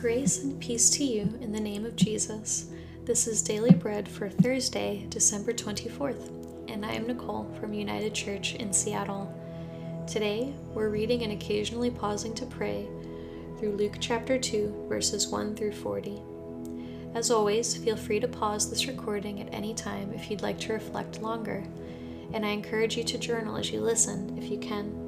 Grace and peace to you in the name of Jesus. This is Daily Bread for Thursday, December 24th, and I am Nicole from United Church in Seattle. Today, we're reading and occasionally pausing to pray through Luke chapter 2, verses 1 through 40. As always, feel free to pause this recording at any time if you'd like to reflect longer, and I encourage you to journal as you listen if you can.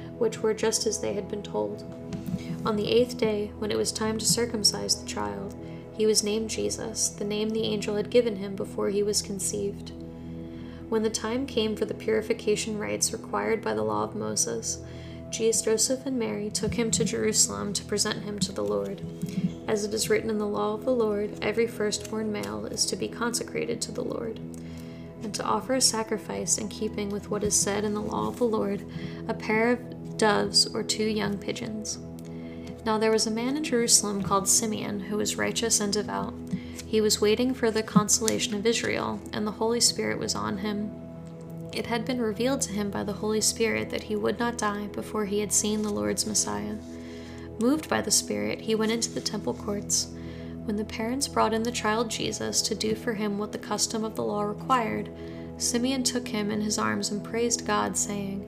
which were just as they had been told. On the eighth day, when it was time to circumcise the child, he was named Jesus, the name the angel had given him before he was conceived. When the time came for the purification rites required by the law of Moses, Jesus, Joseph, and Mary took him to Jerusalem to present him to the Lord. As it is written in the law of the Lord, every firstborn male is to be consecrated to the Lord. And to offer a sacrifice in keeping with what is said in the law of the Lord, a pair of doves or two young pigeons. Now there was a man in Jerusalem called Simeon who was righteous and devout. He was waiting for the consolation of Israel, and the Holy Spirit was on him. It had been revealed to him by the Holy Spirit that he would not die before he had seen the Lord's Messiah. Moved by the Spirit, he went into the temple courts. When the parents brought in the child Jesus to do for him what the custom of the law required, Simeon took him in his arms and praised God, saying,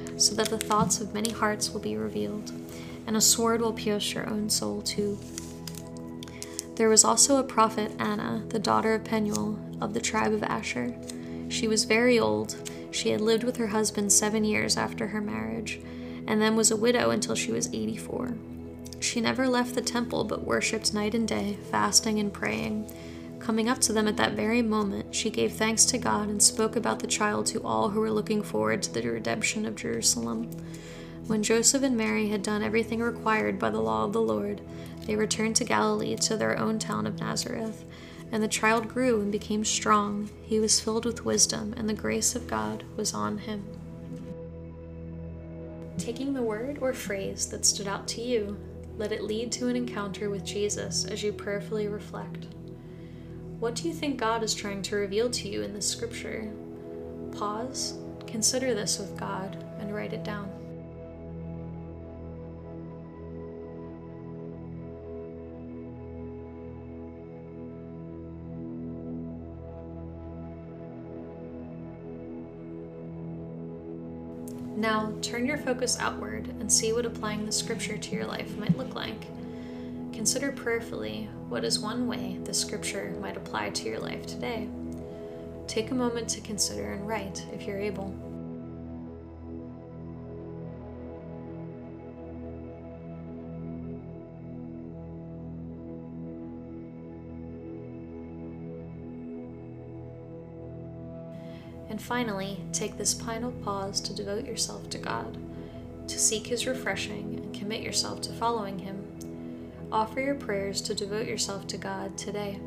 so that the thoughts of many hearts will be revealed, and a sword will pierce your own soul too. There was also a prophet, Anna, the daughter of Penuel, of the tribe of Asher. She was very old. She had lived with her husband seven years after her marriage, and then was a widow until she was 84. She never left the temple but worshipped night and day, fasting and praying. Coming up to them at that very moment, she gave thanks to God and spoke about the child to all who were looking forward to the redemption of Jerusalem. When Joseph and Mary had done everything required by the law of the Lord, they returned to Galilee to their own town of Nazareth. And the child grew and became strong. He was filled with wisdom, and the grace of God was on him. Taking the word or phrase that stood out to you, let it lead to an encounter with Jesus as you prayerfully reflect. What do you think God is trying to reveal to you in this scripture? Pause, consider this with God, and write it down. Now, turn your focus outward and see what applying the scripture to your life might look like. Consider prayerfully what is one way the scripture might apply to your life today. Take a moment to consider and write if you're able. And finally, take this final pause to devote yourself to God, to seek His refreshing and commit yourself to following Him. Offer your prayers to devote yourself to God today.